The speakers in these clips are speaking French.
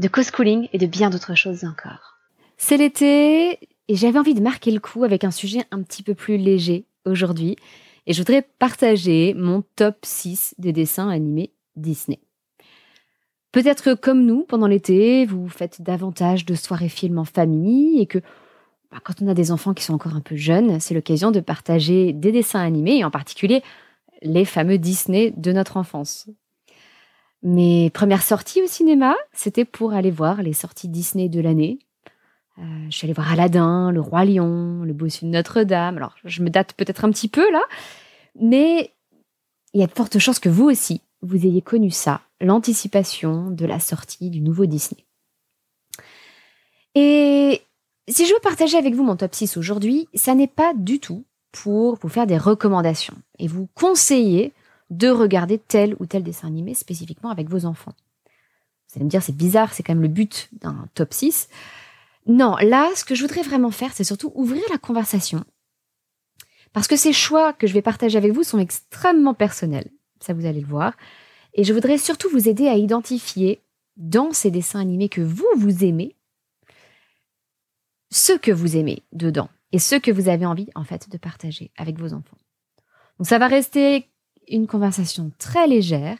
de co-schooling et de bien d'autres choses encore. C'est l'été et j'avais envie de marquer le coup avec un sujet un petit peu plus léger aujourd'hui et je voudrais partager mon top 6 des dessins animés Disney. Peut-être que comme nous, pendant l'été, vous faites davantage de soirées films en famille et que bah, quand on a des enfants qui sont encore un peu jeunes, c'est l'occasion de partager des dessins animés et en particulier les fameux Disney de notre enfance. Mes premières sorties au cinéma, c'était pour aller voir les sorties Disney de l'année. Euh, je suis allée voir Aladdin, Le Roi Lion, Le Bossu de Notre-Dame. Alors, je me date peut-être un petit peu là, mais il y a de fortes chances que vous aussi, vous ayez connu ça, l'anticipation de la sortie du nouveau Disney. Et si je veux partager avec vous mon top 6 aujourd'hui, ça n'est pas du tout pour vous faire des recommandations et vous conseiller de regarder tel ou tel dessin animé spécifiquement avec vos enfants. Vous allez me dire, c'est bizarre, c'est quand même le but d'un top 6. Non, là, ce que je voudrais vraiment faire, c'est surtout ouvrir la conversation. Parce que ces choix que je vais partager avec vous sont extrêmement personnels. Ça, vous allez le voir. Et je voudrais surtout vous aider à identifier dans ces dessins animés que vous, vous aimez, ce que vous aimez dedans et ce que vous avez envie, en fait, de partager avec vos enfants. Donc, ça va rester une conversation très légère.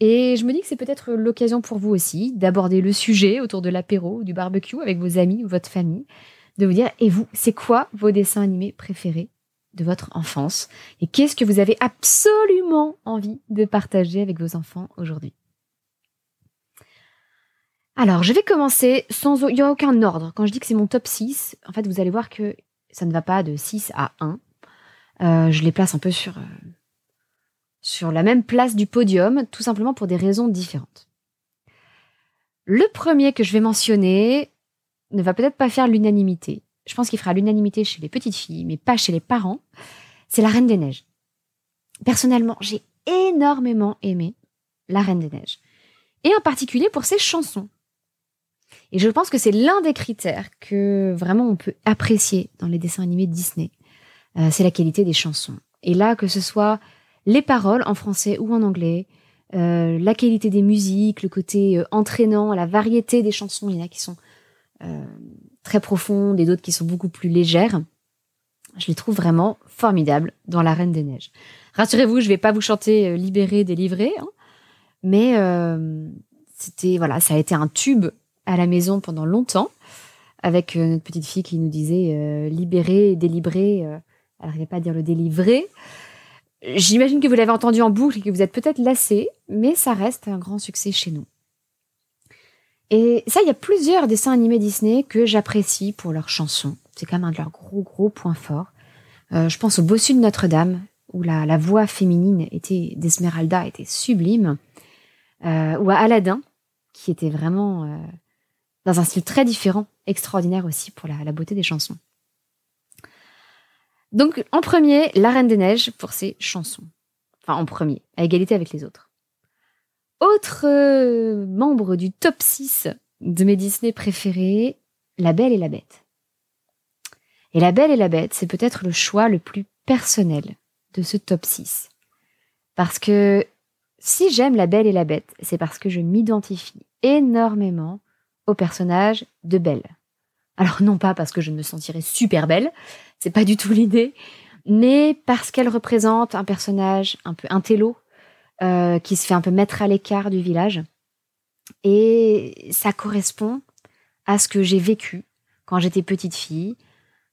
Et je me dis que c'est peut-être l'occasion pour vous aussi d'aborder le sujet autour de l'apéro, du barbecue avec vos amis ou votre famille, de vous dire, et vous, c'est quoi vos dessins animés préférés de votre enfance Et qu'est-ce que vous avez absolument envie de partager avec vos enfants aujourd'hui? Alors, je vais commencer sans... Il aucun ordre. Quand je dis que c'est mon top 6, en fait, vous allez voir que ça ne va pas de 6 à 1. Euh, je les place un peu sur, euh, sur la même place du podium, tout simplement pour des raisons différentes. Le premier que je vais mentionner ne va peut-être pas faire l'unanimité. Je pense qu'il fera l'unanimité chez les petites filles, mais pas chez les parents. C'est La Reine des Neiges. Personnellement, j'ai énormément aimé La Reine des Neiges. Et en particulier pour ses chansons. Et je pense que c'est l'un des critères que vraiment on peut apprécier dans les dessins animés Disney. Euh, c'est la qualité des chansons. Et là, que ce soit les paroles en français ou en anglais, euh, la qualité des musiques, le côté euh, entraînant, la variété des chansons. Il y en a qui sont euh, très profondes et d'autres qui sont beaucoup plus légères. Je les trouve vraiment formidables dans La Reine des Neiges. Rassurez-vous, je vais pas vous chanter Libéré, délivré, hein, mais c'était voilà, ça a été un tube à la maison pendant longtemps, avec notre petite fille qui nous disait libéré, délibéré. elle n'arrivait pas à dire le délivrer. J'imagine que vous l'avez entendu en boucle et que vous êtes peut-être lassé, mais ça reste un grand succès chez nous. Et ça, il y a plusieurs dessins animés Disney que j'apprécie pour leurs chansons. C'est quand même un de leurs gros, gros points forts. Euh, je pense au Bossu de Notre-Dame, où la, voix féminine était d'Esmeralda était sublime. Euh, ou à Aladdin, qui était vraiment euh, dans un style très différent, extraordinaire aussi pour la beauté des chansons. Donc, en premier, La Reine des Neiges pour ses chansons. Enfin, en premier, à égalité avec les autres. Autre euh, membre du top 6 de mes Disney préférés, La Belle et la Bête. Et La Belle et la Bête, c'est peut-être le choix le plus personnel de ce top 6. Parce que si j'aime La Belle et la Bête, c'est parce que je m'identifie énormément au personnage de Belle. Alors non pas parce que je me sentirais super belle, c'est pas du tout l'idée, mais parce qu'elle représente un personnage un peu intello, euh, qui se fait un peu mettre à l'écart du village. Et ça correspond à ce que j'ai vécu quand j'étais petite fille,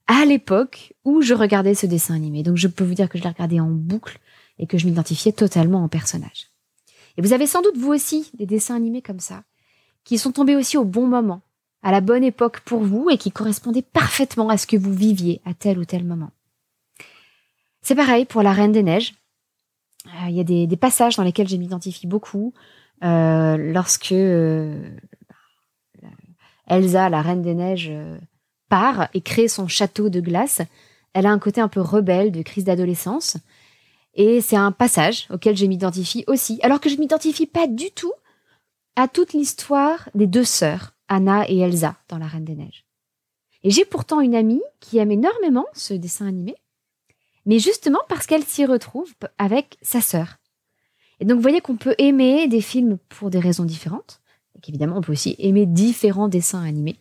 à l'époque où je regardais ce dessin animé. Donc je peux vous dire que je l'ai regardé en boucle et que je m'identifiais totalement en personnage. Et vous avez sans doute vous aussi des dessins animés comme ça, qui sont tombés aussi au bon moment, à la bonne époque pour vous et qui correspondait parfaitement à ce que vous viviez à tel ou tel moment. C'est pareil pour la Reine des Neiges. Euh, il y a des, passages dans lesquels je m'identifie beaucoup. Euh, lorsque euh, Elsa, la Reine des Neiges, part et crée son château de glace. Elle a un côté un peu rebelle de crise d'adolescence. Et c'est un passage auquel je m'identifie aussi, alors que je m'identifie pas du tout à toute l'histoire des deux sœurs, Anna et Elsa, dans La Reine des Neiges. Et j'ai pourtant une amie qui aime énormément ce dessin animé, mais justement parce qu'elle s'y retrouve avec sa sœur. Et donc vous voyez qu'on peut aimer des films pour des raisons différentes, et qu'évidemment on peut aussi aimer différents dessins animés,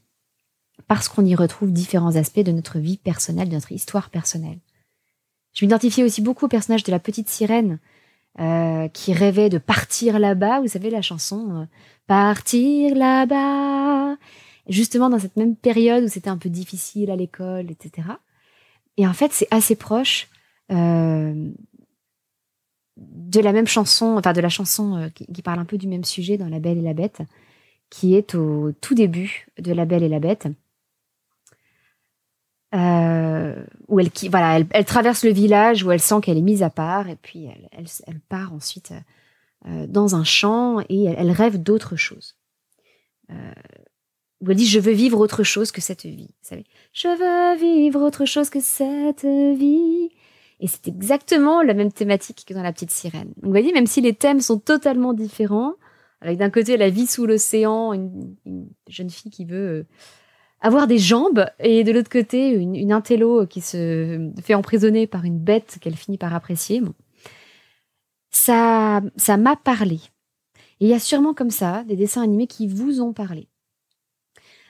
parce qu'on y retrouve différents aspects de notre vie personnelle, de notre histoire personnelle. Je m'identifiais aussi beaucoup au personnage de la petite sirène euh, qui rêvait de partir là-bas. Vous savez la chanson euh, Partir là-bas. Justement dans cette même période où c'était un peu difficile à l'école, etc. Et en fait, c'est assez proche euh, de la même chanson, enfin de la chanson qui, parle un peu du même sujet dans La Belle et la Bête, qui est au tout début de La Belle et la Bête où elle, voilà, elle, traverse le village où elle sent qu'elle est mise à part et puis elle, elle, part ensuite euh, dans un champ et elle, rêve d'autre chose. Euh, où elle dit je veux vivre autre chose que cette vie. Vous savez, je veux vivre autre chose que cette vie. Et c'est exactement la même thématique que dans la petite sirène. vous voyez, même si les thèmes sont totalement différents, avec d'un côté la vie sous l'océan, une, une, jeune fille qui veut avoir des jambes et de l'autre côté une, intello qui se fait emprisonner par une bête qu'elle finit par apprécier. Ça, ça m'a parlé. Et il y a sûrement comme ça des dessins animés qui vous ont parlé.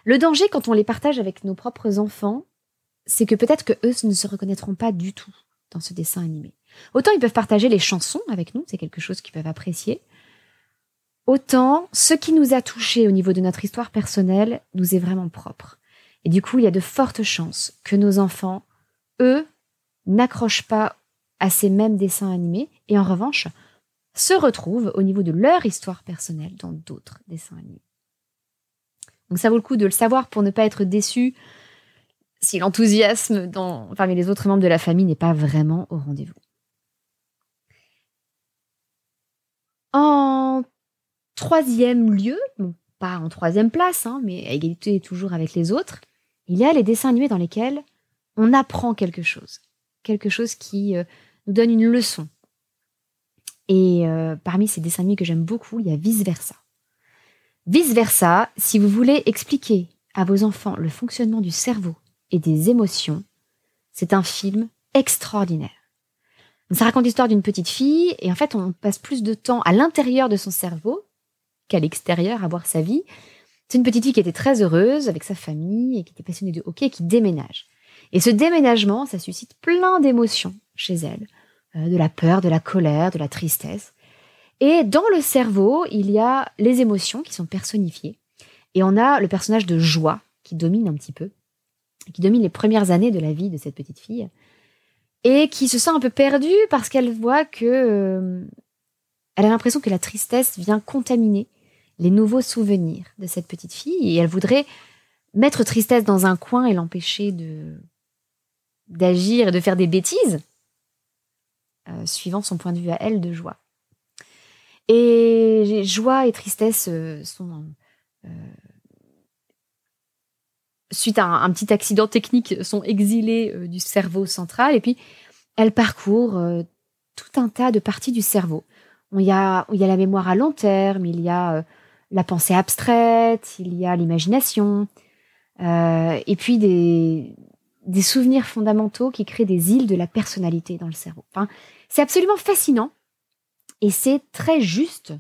Le danger quand on les partage avec nos propres enfants, c'est que peut-être que eux ne se reconnaîtront pas du tout dans ce dessin animé. Autant ils peuvent partager les chansons avec nous, c'est quelque chose qu'ils peuvent apprécier. Autant ce qui nous a touchés au niveau de notre histoire personnelle nous est vraiment propre. Et du coup, il y a de fortes chances que nos enfants, eux, n'accrochent pas à ces mêmes dessins animés et en revanche, se retrouvent au niveau de leur histoire personnelle dans d'autres dessins animés. Donc ça vaut le coup de le savoir pour ne pas être déçu si l'enthousiasme parmi les autres membres de la famille n'est pas vraiment au rendez-vous. En troisième lieu, pas en troisième place, hein, mais à égalité toujours avec les autres, il y a les dessins animés dans lesquels on apprend quelque chose, quelque chose qui euh, nous donne une leçon. Et euh, parmi ces dessins animés que j'aime beaucoup, il y a Vice Versa. Vice Versa, si vous voulez expliquer à vos enfants le fonctionnement du cerveau et des émotions, c'est un film extraordinaire. Ça raconte l'histoire d'une petite fille et en fait on passe plus de temps à l'intérieur de son cerveau qu'à l'extérieur à voir sa vie c'est une petite fille qui était très heureuse avec sa famille et qui était passionnée de hockey et qui déménage. Et ce déménagement, ça suscite plein d'émotions chez elle, euh, de la peur, de la colère, de la tristesse. Et dans le cerveau, il y a les émotions qui sont personnifiées. Et on a le personnage de joie qui domine un petit peu, qui domine les premières années de la vie de cette petite fille, et qui se sent un peu perdue parce qu'elle voit que euh, elle a l'impression que la tristesse vient contaminer les nouveaux souvenirs de cette petite fille et elle voudrait mettre Tristesse dans un coin et l'empêcher de d'agir et de faire des bêtises, euh, suivant son point de vue à elle de joie. Et joie et tristesse euh, sont euh, suite à un, petit accident technique sont exilés du cerveau central et puis elle parcourt tout un tas de parties du cerveau. Il y a, il y a la mémoire à long terme, il y a la pensée abstraite, il y a l'imagination, euh, et puis des, souvenirs fondamentaux qui créent des îles de la personnalité dans le cerveau. Enfin, c'est absolument fascinant et c'est très juste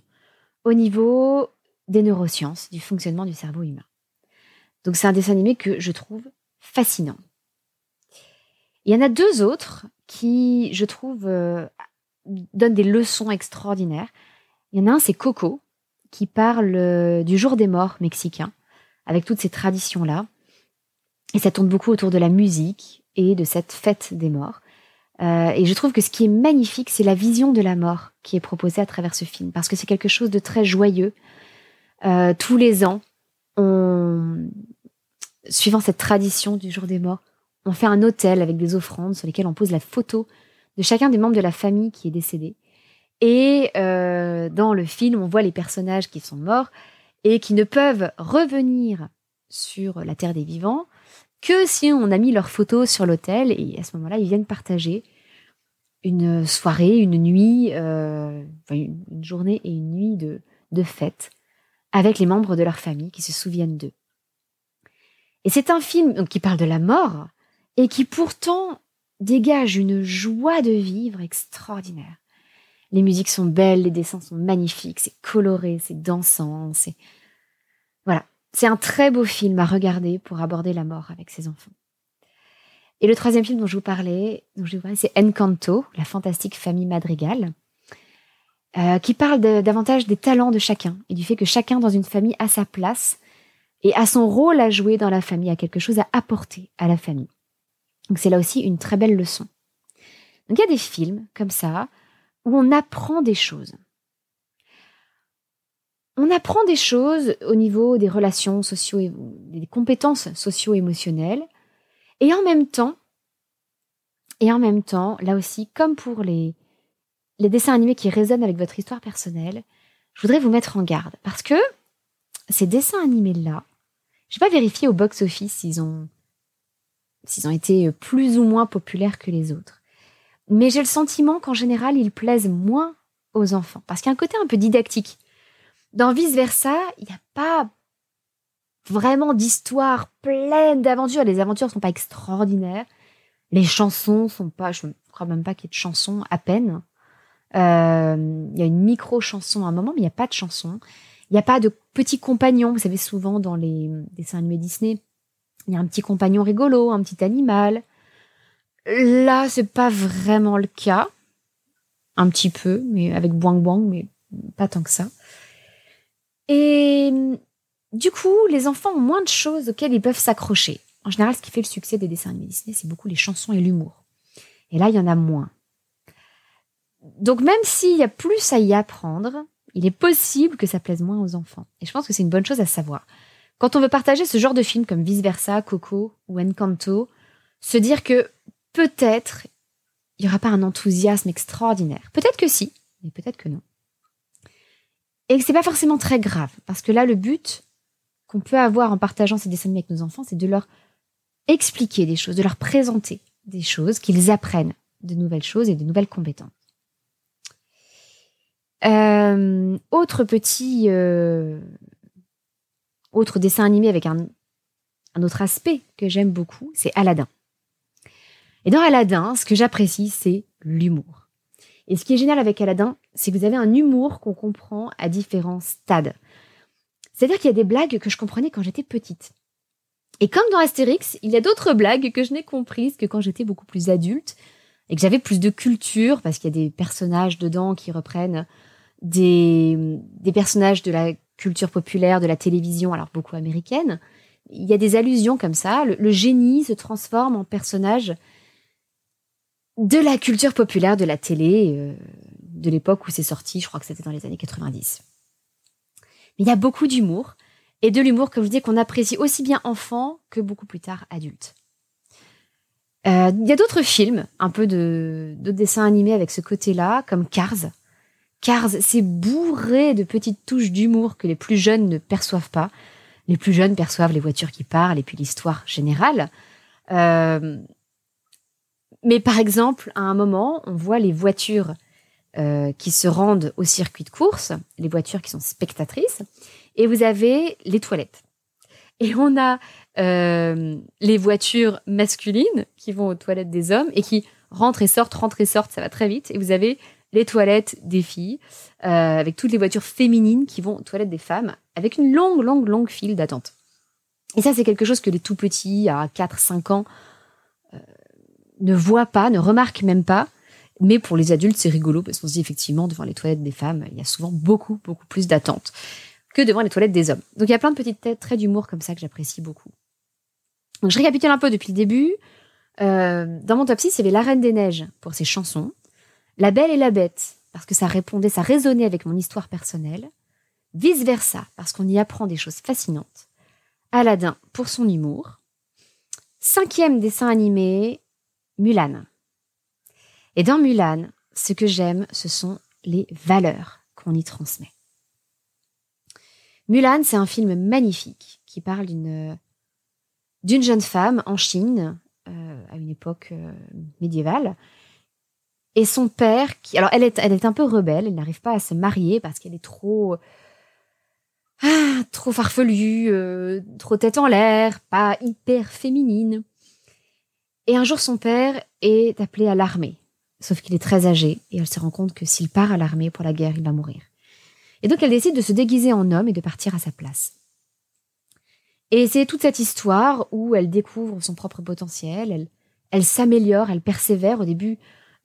au niveau des neurosciences, du fonctionnement du cerveau humain. Donc c'est un dessin animé que je trouve fascinant. Il y en a deux autres qui, je trouve, euh, donnent des leçons extraordinaires. Il y en a un, c'est Coco, qui parle euh, du jour des morts mexicain, avec toutes ces traditions-là. Et ça tourne beaucoup autour de la musique et de cette fête des morts. Euh, et je trouve que ce qui est magnifique, c'est la vision de la mort qui est proposée à travers ce film, parce que c'est quelque chose de très joyeux. Euh, tous les ans, on, suivant cette tradition du jour des morts, on fait un hôtel avec des offrandes sur lesquelles on pose la photo de chacun des membres de la famille qui est décédé. Et euh, dans le film, on voit les personnages qui sont morts et qui ne peuvent revenir sur la Terre des vivants que si on a mis leurs photos sur l'hôtel et à ce moment-là, ils viennent partager une soirée, une nuit, euh, une journée et une nuit de, de fête avec les membres de leur famille qui se souviennent d'eux. Et c'est un film qui parle de la mort et qui pourtant dégage une joie de vivre extraordinaire. Les musiques sont belles, les dessins sont magnifiques, c'est coloré, c'est dansant, c'est voilà, c'est un très beau film à regarder pour aborder la mort avec ses enfants. Et le troisième film dont je vous parlais, dont je vous parlais, c'est Encanto, la fantastique famille Madrigal, euh, qui parle davantage des talents de chacun et du fait que chacun dans une famille a sa place et a son rôle à jouer dans la famille, a quelque chose à apporter à la famille. Donc c'est là aussi une très belle leçon. Donc il y a des films comme ça où on apprend des choses. On apprend des choses au niveau des relations socio des compétences socio-émotionnelles et en même temps là aussi comme pour les dessins animés qui résonnent avec votre histoire personnelle, je voudrais vous mettre en garde parce que ces dessins animés là, je n'ai pas vérifié au box-office s'ils ont été plus ou moins populaires que les autres. Mais j'ai le sentiment qu'en général, ils plaisent moins aux enfants. Parce qu'il y a un côté un peu didactique. Dans Vice Versa, il n'y a pas vraiment d'histoire pleine d'aventures. Les aventures ne sont pas extraordinaires. Les chansons sont pas, je ne crois même pas qu'il y ait de chansons à peine. Euh, il y a une micro-chanson à un moment, mais il n'y a pas de chanson. Il n'y a pas de petits compagnons. Vous savez, souvent dans les dessins animés Disney, il y a un petit compagnon rigolo, un petit animal. Là, c'est pas vraiment le cas. Un petit peu, mais avec Boing Boing, mais pas tant que ça. Et du coup, les enfants ont moins de choses auxquelles ils peuvent s'accrocher. En général, ce qui fait le succès des dessins animés Disney, c'est beaucoup les chansons et l'humour. Et là, il y en a moins. Donc même s'il y a plus à y apprendre, il est possible que ça plaise moins aux enfants. Et je pense que c'est une bonne chose à savoir. Quand on veut partager ce genre de film comme Vice Versa, Coco ou Encanto, se dire que peut-être il n'y aura pas un enthousiasme extraordinaire. Peut-être que si, mais peut-être que non. Et que c'est pas forcément très grave, parce que là, le but qu'on peut avoir en partageant ces dessins avec nos enfants, c'est de leur expliquer des choses, de leur présenter des choses, qu'ils apprennent de nouvelles choses et de nouvelles compétences. Euh, autre petit euh, autre dessin animé avec un, autre aspect que j'aime beaucoup, c'est Aladdin. Et dans Aladdin, ce que j'apprécie, c'est l'humour. Et ce qui est génial avec Aladdin, c'est que vous avez un humour qu'on comprend à différents stades. C'est-à-dire qu'il y a des blagues que je comprenais quand j'étais petite. Et comme dans Astérix, il y a d'autres blagues que je n'ai comprises que quand j'étais beaucoup plus adulte et que j'avais plus de culture parce qu'il y a des personnages dedans qui reprennent des, personnages de la culture populaire, de la télévision, alors beaucoup américaine. Il y a des allusions comme ça. Le, génie se transforme en personnage de la culture populaire de la télé, euh, de l'époque où c'est sorti, je crois que c'était dans les années 90. Mais il y a beaucoup d'humour, et de l'humour, comme je dis, qu'on apprécie aussi bien enfant que beaucoup plus tard adulte. Euh, il y a d'autres films, un peu de, de dessins animés avec ce côté-là, comme Cars, Cars, c'est bourré de petites touches d'humour que les plus jeunes ne perçoivent pas. Les plus jeunes perçoivent les voitures qui parlent et puis l'histoire générale. Euh, mais par exemple, à un moment, on voit les voitures euh, qui se rendent au circuit de course, les voitures qui sont spectatrices, et vous avez les toilettes. Et on a euh, les voitures masculines qui vont aux toilettes des hommes et qui rentrent et sortent, rentrent et sortent, ça va très vite. Et vous avez les toilettes des filles, euh, avec toutes les voitures féminines qui vont aux toilettes des femmes, avec une longue, longue, longue file d'attente. Et ça, c'est quelque chose que les tout petits, à 4-5 ans, ne voient pas, ne remarquent même pas. Mais pour les adultes, c'est rigolo parce qu'on se dit effectivement, devant les toilettes des femmes, il y a souvent beaucoup, beaucoup plus d'attente que devant les toilettes des hommes. Donc il y a plein de petites têtes, traits d'humour comme ça que j'apprécie beaucoup. Donc je récapitule un peu depuis le début. Euh, dans mon top 6, il La Reine des Neiges pour ses chansons. La Belle et la Bête, parce que ça répondait, ça résonnait avec mon histoire personnelle. Vice versa, parce qu'on y apprend des choses fascinantes. Aladdin, pour son humour. Cinquième dessin animé, Mulan. Et dans Mulan, ce que j'aime, ce sont les valeurs qu'on y transmet. Mulan, c'est un film magnifique qui parle d'une jeune femme en Chine euh, à une époque euh, médiévale. Et son père, qui, alors elle est, elle est un peu rebelle, elle n'arrive pas à se marier parce qu'elle est trop, ah, trop farfelue, euh, trop tête en l'air, pas hyper féminine. Et un jour, son père est appelé à l'armée, sauf qu'il est très âgé et elle se rend compte que s'il part à l'armée pour la guerre, il va mourir. Et donc elle décide de se déguiser en homme et de partir à sa place. Et c'est toute cette histoire où elle découvre son propre potentiel, elle, s'améliore, elle persévère au début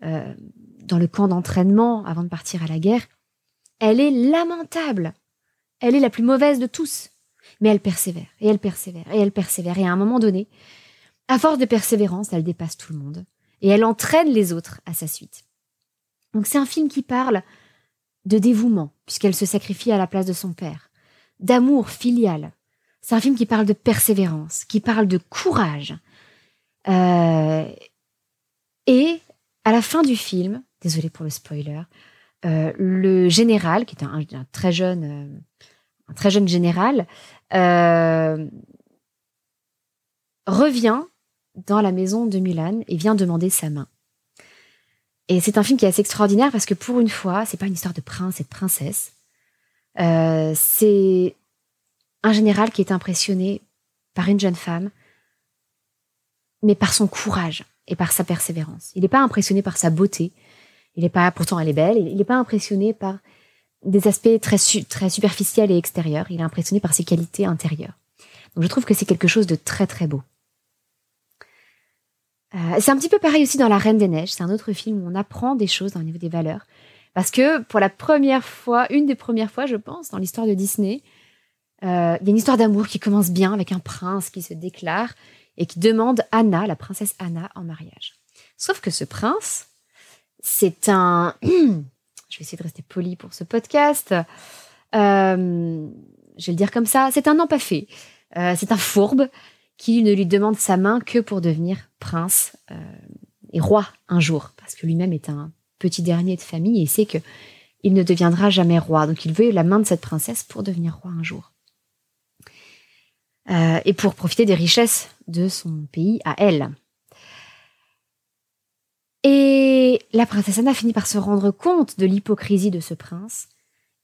euh, dans le camp d'entraînement avant de partir à la guerre. Elle est lamentable. Elle est la plus mauvaise de tous. Mais elle persévère, et elle persévère, et elle persévère. Et à un moment donné, à force de persévérance, elle dépasse tout le monde. Et elle entraîne les autres à sa suite. Donc c'est un film qui parle de dévouement, puisqu'elle se sacrifie à la place de son père, d'amour filial, c'est un film qui parle de persévérance, qui parle de courage. Euh, et à la fin du film, désolé pour le spoiler, euh, le général, qui est un, euh, un très jeune général, revient dans la maison de Mulan et vient demander sa main. Et c'est un film qui est assez extraordinaire parce que pour une fois, c'est pas une histoire de prince et de princesse. c'est un général qui est impressionné par une jeune femme, mais par son courage et par sa persévérance. Il n'est pas impressionné par sa beauté. Il n'est pas, pourtant elle est belle, il n'est pas impressionné par des aspects très, très superficiels et extérieurs. Il est impressionné par ses qualités intérieures. Donc je trouve que c'est quelque chose de très très beau. Euh, c'est un petit peu pareil aussi dans La Reine des Neiges. C'est un autre film où on apprend des choses au niveau des valeurs. Parce que pour la première fois, une des premières fois, je pense, dans l'histoire de Disney, euh, il y a une histoire d'amour qui commence bien avec un prince qui se déclare et qui demande Anna, la princesse Anna, en mariage. Sauf que ce prince, c'est un... je vais essayer de rester poli pour ce podcast. Euh, je vais le dire comme ça. C'est un empaffé. Euh, c'est un fourbe qui ne lui demande sa main que pour devenir prince et roi un jour, parce que lui-même est un petit dernier de famille et sait que il ne deviendra jamais roi. Donc il veut la main de cette princesse pour devenir roi un jour. Euh, et pour profiter des richesses de son pays à elle. Et la princesse Anna finit par se rendre compte de l'hypocrisie de ce prince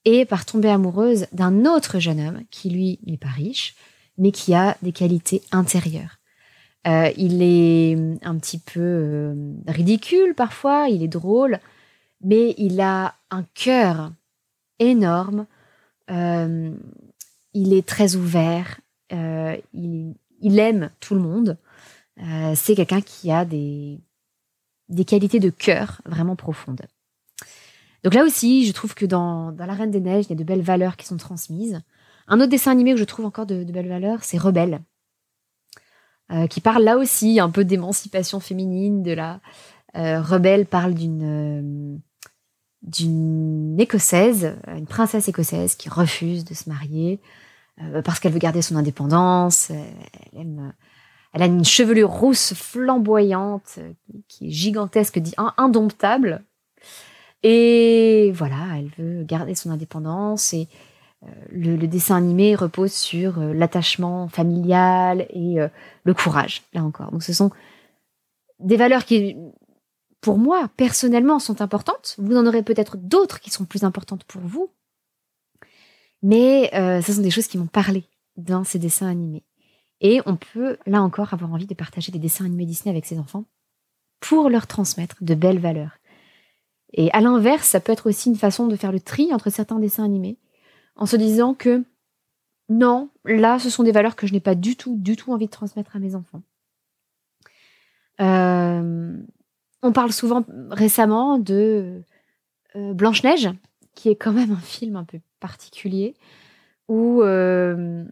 et par tomber amoureuse d'un autre jeune homme qui, lui, n'est pas riche, mais qui a des qualités intérieures. Euh, il est un petit peu euh, ridicule parfois, il est drôle, mais il a un cœur énorme, il est très ouvert, euh, il, aime tout le monde. Euh, c'est quelqu'un qui a des, des qualités de cœur vraiment profondes. Donc là aussi, je trouve que dans, dans La Reine des Neiges, il y a de belles valeurs qui sont transmises. Un autre dessin animé que je trouve encore de, belles valeurs, c'est Rebelle, euh, qui parle là aussi un peu d'émancipation féminine. De la Rebelle parle d'une d'une écossaise, une princesse écossaise qui refuse de se marier euh, parce qu'elle veut garder son indépendance. Elle, a une chevelure rousse flamboyante euh, qui est gigantesque, dit indomptable. Et voilà, elle veut garder son indépendance euh, le, dessin animé repose sur l'attachement familial et le courage, là encore. Donc ce sont des valeurs qui, pour moi, personnellement, sont importantes. Vous en aurez peut-être d'autres qui sont plus importantes pour vous. Mais euh, ce sont des choses qui m'ont parlé dans ces dessins animés. Et on peut, là encore, avoir envie de partager des dessins animés Disney avec ses enfants pour leur transmettre de belles valeurs. Et à l'inverse, ça peut être aussi une façon de faire le tri entre certains dessins animés, en se disant que non, là, ce sont des valeurs que je n'ai pas du tout, du tout envie de transmettre à mes enfants. Euh, on parle souvent récemment de euh, Blanche-Neige, qui est quand même un film un peu particulier où euh,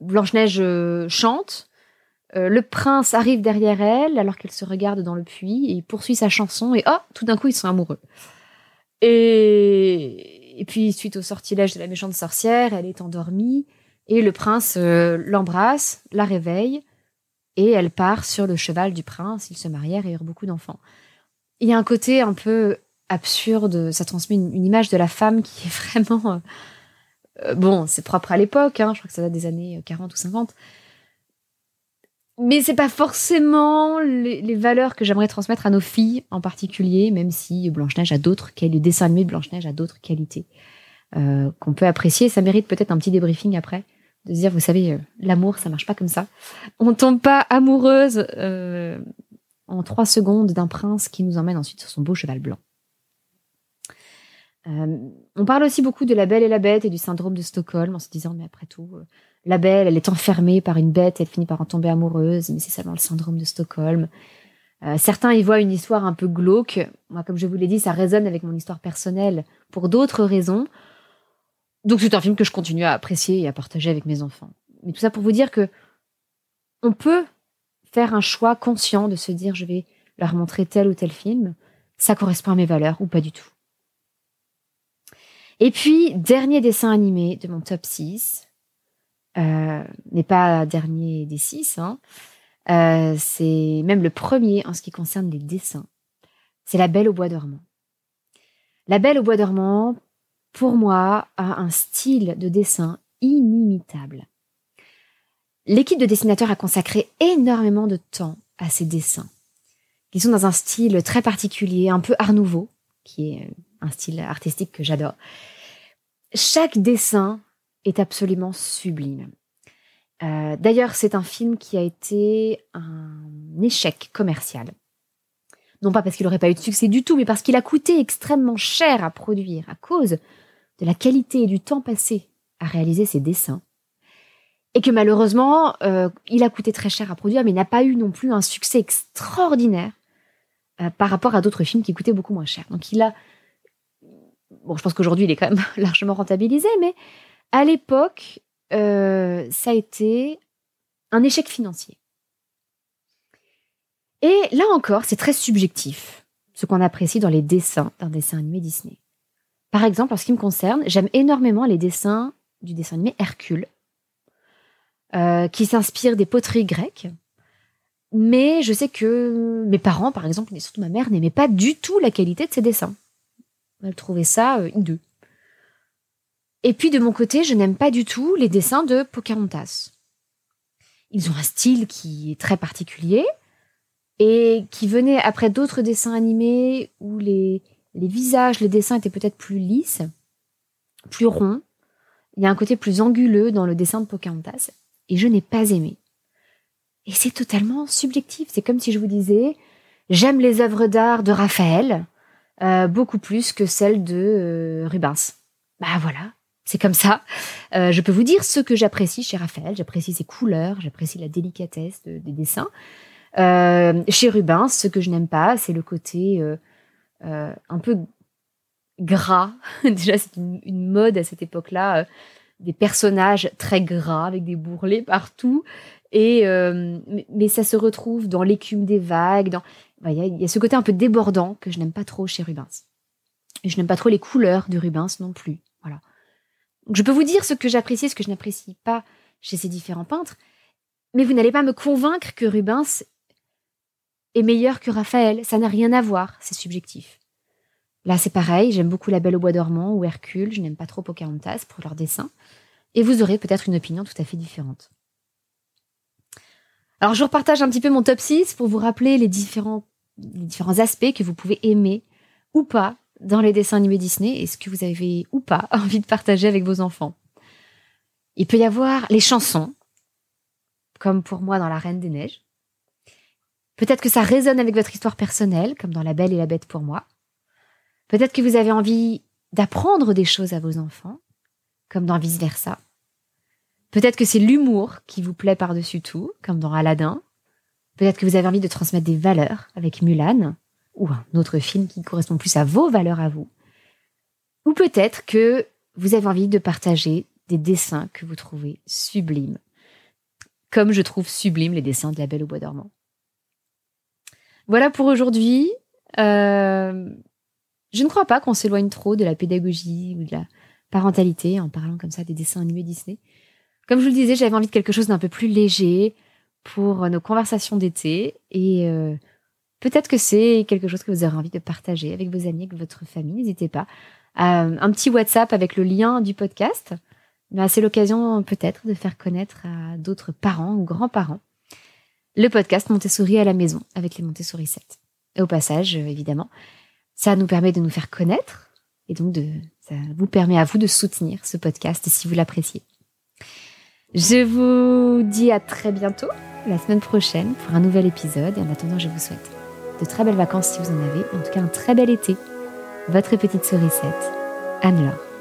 Blanche-Neige chante, le prince arrive derrière elle alors qu'elle se regarde dans le puits et il poursuit sa chanson et oh, tout d'un coup ils sont amoureux. Et, et puis suite au sortilège de la méchante sorcière, elle est endormie et le prince l'embrasse, la réveille et elle part sur le cheval du prince. Ils se marièrent et eurent beaucoup d'enfants. Il y a un côté un peu absurde. Ça transmet une, image de la femme qui est vraiment Euh, bon, c'est propre à l'époque, hein, je crois que ça date des années 40 ou 50. Mais c'est pas forcément les, valeurs que j'aimerais transmettre à nos filles en particulier, même si Blanche-Neige a d'autres, les dessins animés de Blanche-Neige a d'autres qualités euh, qu'on peut apprécier. Ça mérite peut-être un petit débriefing après, de se dire, vous savez, euh, l'amour, ça marche pas comme ça. On tombe pas amoureuse en trois secondes d'un prince qui nous emmène ensuite sur son beau cheval blanc. Euh, on parle aussi beaucoup de la belle et la bête et du syndrome de Stockholm en se disant mais après tout euh, la belle elle est enfermée par une bête elle finit par en tomber amoureuse mais c'est seulement le syndrome de Stockholm. Euh, certains y voient une histoire un peu glauque. Moi comme je vous l'ai dit ça résonne avec mon histoire personnelle pour d'autres raisons. Donc c'est un film que je continue à apprécier et à partager avec mes enfants. Mais tout ça pour vous dire que on peut faire un choix conscient de se dire je vais leur montrer tel ou tel film, ça correspond à mes valeurs ou pas du tout. Et puis, dernier dessin animé de mon top 6, euh, n'est pas dernier des 6, hein, euh, c'est même le premier en ce qui concerne les dessins. C'est La Belle au Bois dormant. La Belle au Bois dormant, pour moi, a un style de dessin inimitable. L'équipe de dessinateurs a consacré énormément de temps à ces dessins. Ils sont dans un style très particulier, un peu art nouveau, qui est un style artistique que j'adore. Chaque dessin est absolument sublime. Euh, d'ailleurs, c'est un film qui a été un échec commercial. Non pas parce qu'il n'aurait pas eu de succès du tout, mais parce qu'il a coûté extrêmement cher à produire à cause de la qualité et du temps passé à réaliser ses dessins et que malheureusement, euh, il a coûté très cher à produire, mais n'a pas eu non plus un succès extraordinaire euh, par rapport à d'autres films qui coûtaient beaucoup moins cher. Donc il a, bon, je pense qu'aujourd'hui il est quand même largement rentabilisé, mais à l'époque, euh, ça a été un échec financier. Et là encore, c'est très subjectif, ce qu'on apprécie dans les dessins d'un dessin animé Disney. Par exemple, en ce qui me concerne, j'aime énormément les dessins du dessin animé Hercule, euh, qui s'inspire des poteries grecques. Mais je sais que mes parents, par exemple, et surtout ma mère, n'aimaient pas du tout la qualité de ces dessins. Elle trouvait ça euh, hideux. Et puis de mon côté, je n'aime pas du tout les dessins de Pocahontas. Ils ont un style qui est très particulier et qui venait après d'autres dessins animés où les, les visages, les dessins étaient peut-être plus lisses, plus ronds. Il y a un côté plus anguleux dans le dessin de Pocahontas et je n'ai pas aimé. Et c'est totalement subjectif. C'est comme si je vous disais, j'aime les œuvres d'art de Raphaël euh, beaucoup plus que celles de euh, Rubens. Bah voilà, c'est comme ça. Euh, je peux vous dire ce que j'apprécie chez Raphaël. J'apprécie ses couleurs, j'apprécie la délicatesse des dessins. chez Rubens, ce que je n'aime pas, c'est le côté un peu gras. Déjà, c'est une, mode à cette époque-là des personnages très gras avec des bourrelets partout. Et euh, mais, ça se retrouve dans l'écume des vagues. Dans il y, a, ce côté un peu débordant que je n'aime pas trop chez Rubens. Et je n'aime pas trop les couleurs de Rubens non plus. Voilà. Je peux vous dire ce que j'apprécie, ce que je n'apprécie pas chez ces différents peintres, mais vous n'allez pas me convaincre que Rubens est meilleur que Raphaël. Ça n'a rien à voir, c'est subjectif. Là, c'est pareil, j'aime beaucoup La Belle au Bois dormant ou Hercule, je n'aime pas trop Pocahontas pour leur dessin, et vous aurez peut-être une opinion tout à fait différente. Alors, je vous repartage un petit peu mon top 6 pour vous rappeler les différents, les différents aspects que vous pouvez aimer ou pas dans les dessins animés Disney et ce que vous avez ou pas envie de partager avec vos enfants? Il peut y avoir les chansons, comme pour moi dans La Reine des Neiges. Peut-être que ça résonne avec votre histoire personnelle, comme dans La Belle et la Bête pour moi. Peut-être que vous avez envie d'apprendre des choses à vos enfants, comme dans Vice Versa. Peut-être que c'est l'humour qui vous plaît par-dessus tout, comme dans Aladdin. Peut-être que vous avez envie de transmettre des valeurs avec Mulan, ou un autre film qui correspond plus à vos valeurs à vous. Ou peut-être que vous avez envie de partager des dessins que vous trouvez sublimes, comme je trouve sublimes les dessins de la Belle au Bois dormant. Voilà pour aujourd'hui. Euh, je ne crois pas qu'on s'éloigne trop de la pédagogie ou de la parentalité en parlant comme ça des dessins animés Disney. Comme je vous le disais, j'avais envie de quelque chose d'un peu plus léger pour nos conversations d'été et euh, peut-être que c'est quelque chose que vous aurez envie de partager avec vos amis, avec votre famille. N'hésitez pas. un petit WhatsApp avec le lien du podcast ben, c'est l'occasion peut-être de faire connaître à d'autres parents ou grands-parents le podcast Montessori à la maison avec les Montessori 7. Et au passage, euh, évidemment, ça nous permet de nous faire connaître et donc de, ça vous permet à vous de soutenir ce podcast si vous l'appréciez. Je vous dis à très bientôt, la semaine prochaine, pour un nouvel épisode. Et en attendant, je vous souhaite de très belles vacances si vous en avez. En tout cas, un très bel été. Votre petite sourisette, Anne-Laure.